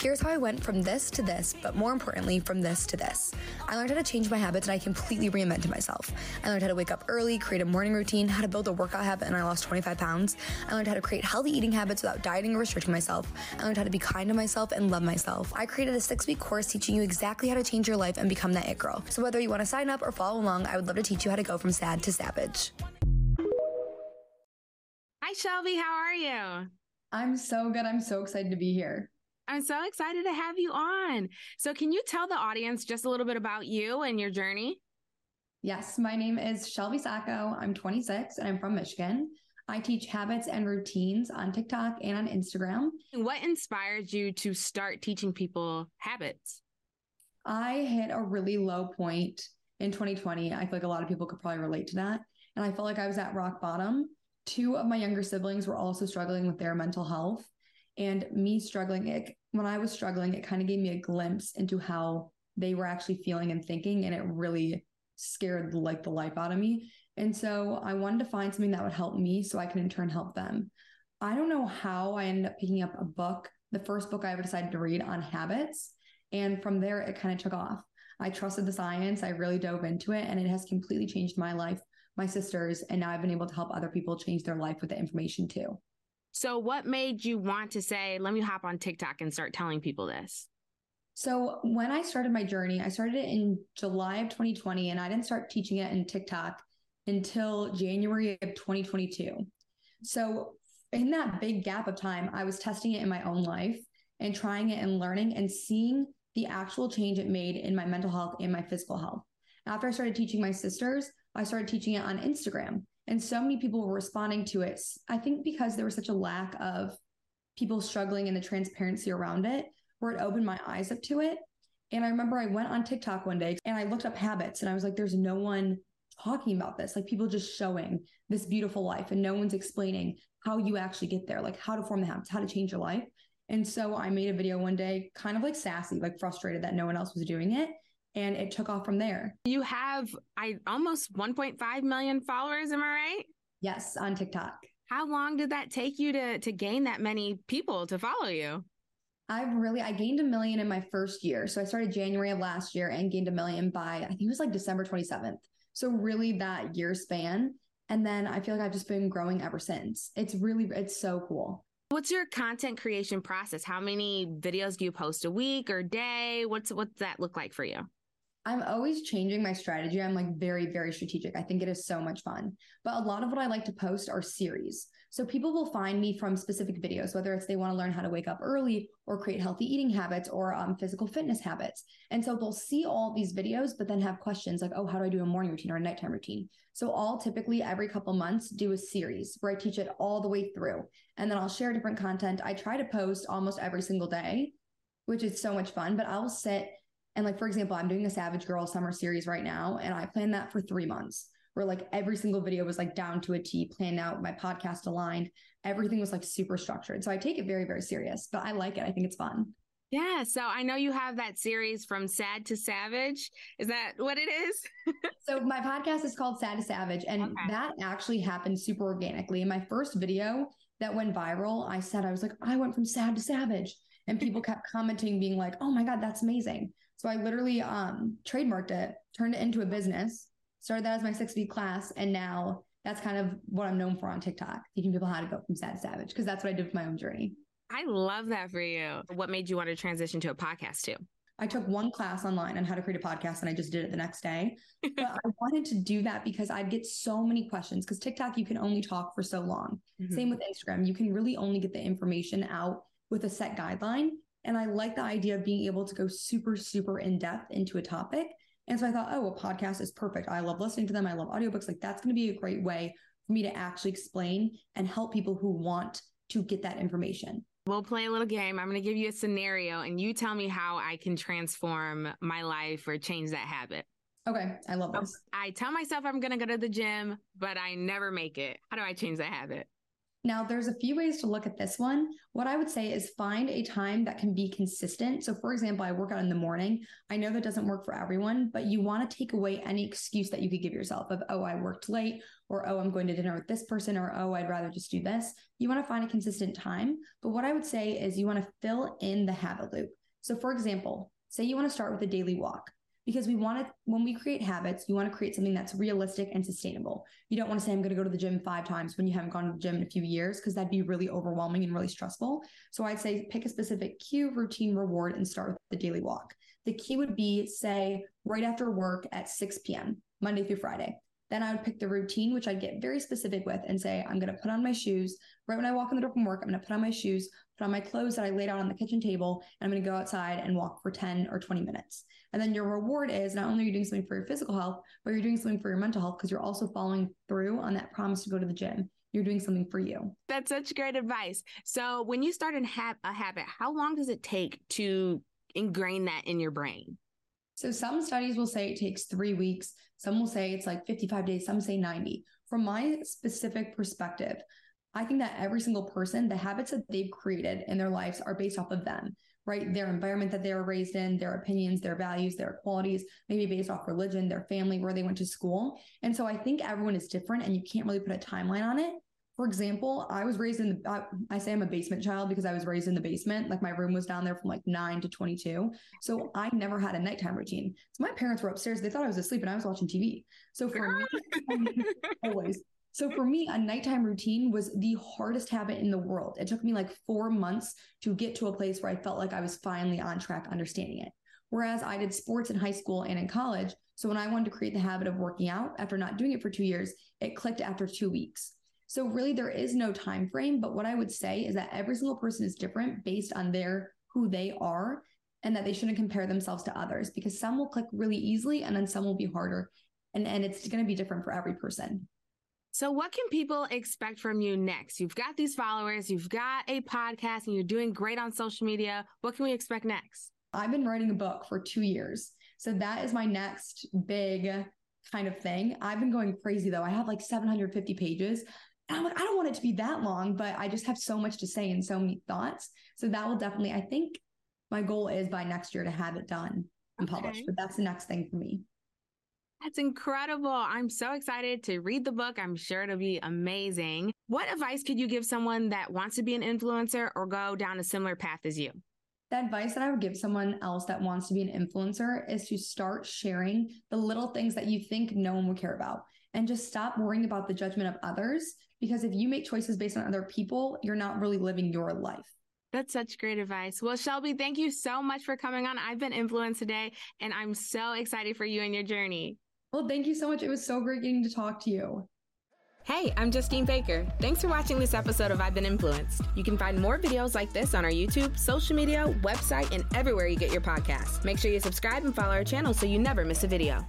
Here's how I went from this to this, but more importantly, from this to this. I learned how to change my habits and I completely reinvented myself. I learned how to wake up early, create a morning routine, how to build a workout habit, and I lost 25 pounds. I learned how to create healthy eating habits without dieting or restricting myself. I learned how to be kind to myself and love myself. I created a six week course teaching you exactly how to change your life and become that it girl. So whether you want to sign up or follow along, I would love to teach you how to go from sad to savage. Hi, Shelby. How are you? I'm so good. I'm so excited to be here. I'm so excited to have you on. So, can you tell the audience just a little bit about you and your journey? Yes, my name is Shelby Sacco. I'm 26 and I'm from Michigan. I teach habits and routines on TikTok and on Instagram. What inspired you to start teaching people habits? I hit a really low point in 2020. I feel like a lot of people could probably relate to that. And I felt like I was at rock bottom. Two of my younger siblings were also struggling with their mental health. And me struggling, it, when I was struggling, it kind of gave me a glimpse into how they were actually feeling and thinking. And it really scared like the life out of me. And so I wanted to find something that would help me so I can in turn help them. I don't know how I ended up picking up a book, the first book I ever decided to read on habits. And from there, it kind of took off. I trusted the science. I really dove into it, and it has completely changed my life, my sister's, and now I've been able to help other people change their life with the information too. So, what made you want to say, let me hop on TikTok and start telling people this? So, when I started my journey, I started it in July of 2020, and I didn't start teaching it in TikTok until January of 2022. So, in that big gap of time, I was testing it in my own life and trying it and learning and seeing the actual change it made in my mental health and my physical health. After I started teaching my sisters, I started teaching it on Instagram. And so many people were responding to it. I think because there was such a lack of people struggling in the transparency around it, where it opened my eyes up to it. And I remember I went on TikTok one day and I looked up habits and I was like, there's no one talking about this. Like people just showing this beautiful life and no one's explaining how you actually get there, like how to form the habits, how to change your life. And so I made a video one day, kind of like sassy, like frustrated that no one else was doing it and it took off from there. You have I almost 1.5 million followers, am I right? Yes, on TikTok. How long did that take you to to gain that many people to follow you? I've really I gained a million in my first year. So I started January of last year and gained a million by I think it was like December 27th. So really that year span and then I feel like I've just been growing ever since. It's really it's so cool. What's your content creation process? How many videos do you post a week or day? What's what's that look like for you? I'm always changing my strategy. I'm like very, very strategic. I think it is so much fun. But a lot of what I like to post are series. So people will find me from specific videos, whether it's they want to learn how to wake up early or create healthy eating habits or um, physical fitness habits. And so they'll see all these videos, but then have questions like, oh, how do I do a morning routine or a nighttime routine? So I'll typically every couple months do a series where I teach it all the way through. And then I'll share different content. I try to post almost every single day, which is so much fun, but I'll sit and like, for example, I'm doing a Savage Girl summer series right now, and I planned that for three months where like every single video was like down to a T, planned out, my podcast aligned. Everything was like super structured. So I take it very, very serious, but I like it. I think it's fun. Yeah. So I know you have that series from sad to savage. Is that what it is? so my podcast is called Sad to Savage, and okay. that actually happened super organically. In my first video that went viral, I said, I was like, I went from sad to savage. And people kept commenting, being like, oh my God, that's amazing. So I literally um, trademarked it, turned it into a business, started that as my six week class. And now that's kind of what I'm known for on TikTok, teaching people how to go from sad to savage, because that's what I did with my own journey. I love that for you. What made you want to transition to a podcast too? I took one class online on how to create a podcast and I just did it the next day. But I wanted to do that because I'd get so many questions because TikTok, you can only talk for so long. Mm-hmm. Same with Instagram. You can really only get the information out with a set guideline. And I like the idea of being able to go super, super in depth into a topic. And so I thought, oh, a podcast is perfect. I love listening to them. I love audiobooks. Like that's going to be a great way for me to actually explain and help people who want to get that information. We'll play a little game. I'm going to give you a scenario and you tell me how I can transform my life or change that habit. Okay. I love oh, this. I tell myself I'm going to go to the gym, but I never make it. How do I change that habit? Now, there's a few ways to look at this one. What I would say is find a time that can be consistent. So, for example, I work out in the morning. I know that doesn't work for everyone, but you want to take away any excuse that you could give yourself of, oh, I worked late, or oh, I'm going to dinner with this person, or oh, I'd rather just do this. You want to find a consistent time. But what I would say is you want to fill in the habit loop. So, for example, say you want to start with a daily walk because we want to when we create habits you want to create something that's realistic and sustainable. You don't want to say i'm going to go to the gym five times when you haven't gone to the gym in a few years because that'd be really overwhelming and really stressful. So i'd say pick a specific cue routine reward and start with the daily walk. The key would be say right after work at 6 p.m monday through friday then I would pick the routine, which I'd get very specific with and say, I'm going to put on my shoes. Right when I walk in the door from work, I'm going to put on my shoes, put on my clothes that I laid out on the kitchen table, and I'm going to go outside and walk for 10 or 20 minutes. And then your reward is not only are you doing something for your physical health, but you're doing something for your mental health because you're also following through on that promise to go to the gym. You're doing something for you. That's such great advice. So, when you start and have a habit, how long does it take to ingrain that in your brain? So, some studies will say it takes three weeks. Some will say it's like 55 days. Some say 90. From my specific perspective, I think that every single person, the habits that they've created in their lives are based off of them right? Their environment that they were raised in, their opinions, their values, their qualities, maybe based off religion, their family, where they went to school. And so I think everyone is different and you can't really put a timeline on it. For example, I was raised in the, I say I'm a basement child because I was raised in the basement. Like my room was down there from like nine to 22. So I never had a nighttime routine. So my parents were upstairs. They thought I was asleep and I was watching TV. So for me, always. So for me, a nighttime routine was the hardest habit in the world. It took me like four months to get to a place where I felt like I was finally on track understanding it. Whereas I did sports in high school and in college. So when I wanted to create the habit of working out after not doing it for two years, it clicked after two weeks. So really there is no time frame, but what I would say is that every single person is different based on their who they are and that they shouldn't compare themselves to others because some will click really easily and then some will be harder. And, and it's going to be different for every person. So, what can people expect from you next? You've got these followers, you've got a podcast, and you're doing great on social media. What can we expect next? I've been writing a book for two years. So, that is my next big kind of thing. I've been going crazy though. I have like 750 pages. And I'm like, I don't want it to be that long, but I just have so much to say and so many thoughts. So, that will definitely, I think my goal is by next year to have it done and okay. published. But that's the next thing for me. That's incredible. I'm so excited to read the book. I'm sure it'll be amazing. What advice could you give someone that wants to be an influencer or go down a similar path as you? The advice that I would give someone else that wants to be an influencer is to start sharing the little things that you think no one would care about and just stop worrying about the judgment of others. Because if you make choices based on other people, you're not really living your life. That's such great advice. Well, Shelby, thank you so much for coming on. I've been influenced today, and I'm so excited for you and your journey. Well, thank you so much. It was so great getting to talk to you. Hey, I'm Justine Baker. Thanks for watching this episode of I've Been Influenced. You can find more videos like this on our YouTube, social media, website, and everywhere you get your podcasts. Make sure you subscribe and follow our channel so you never miss a video.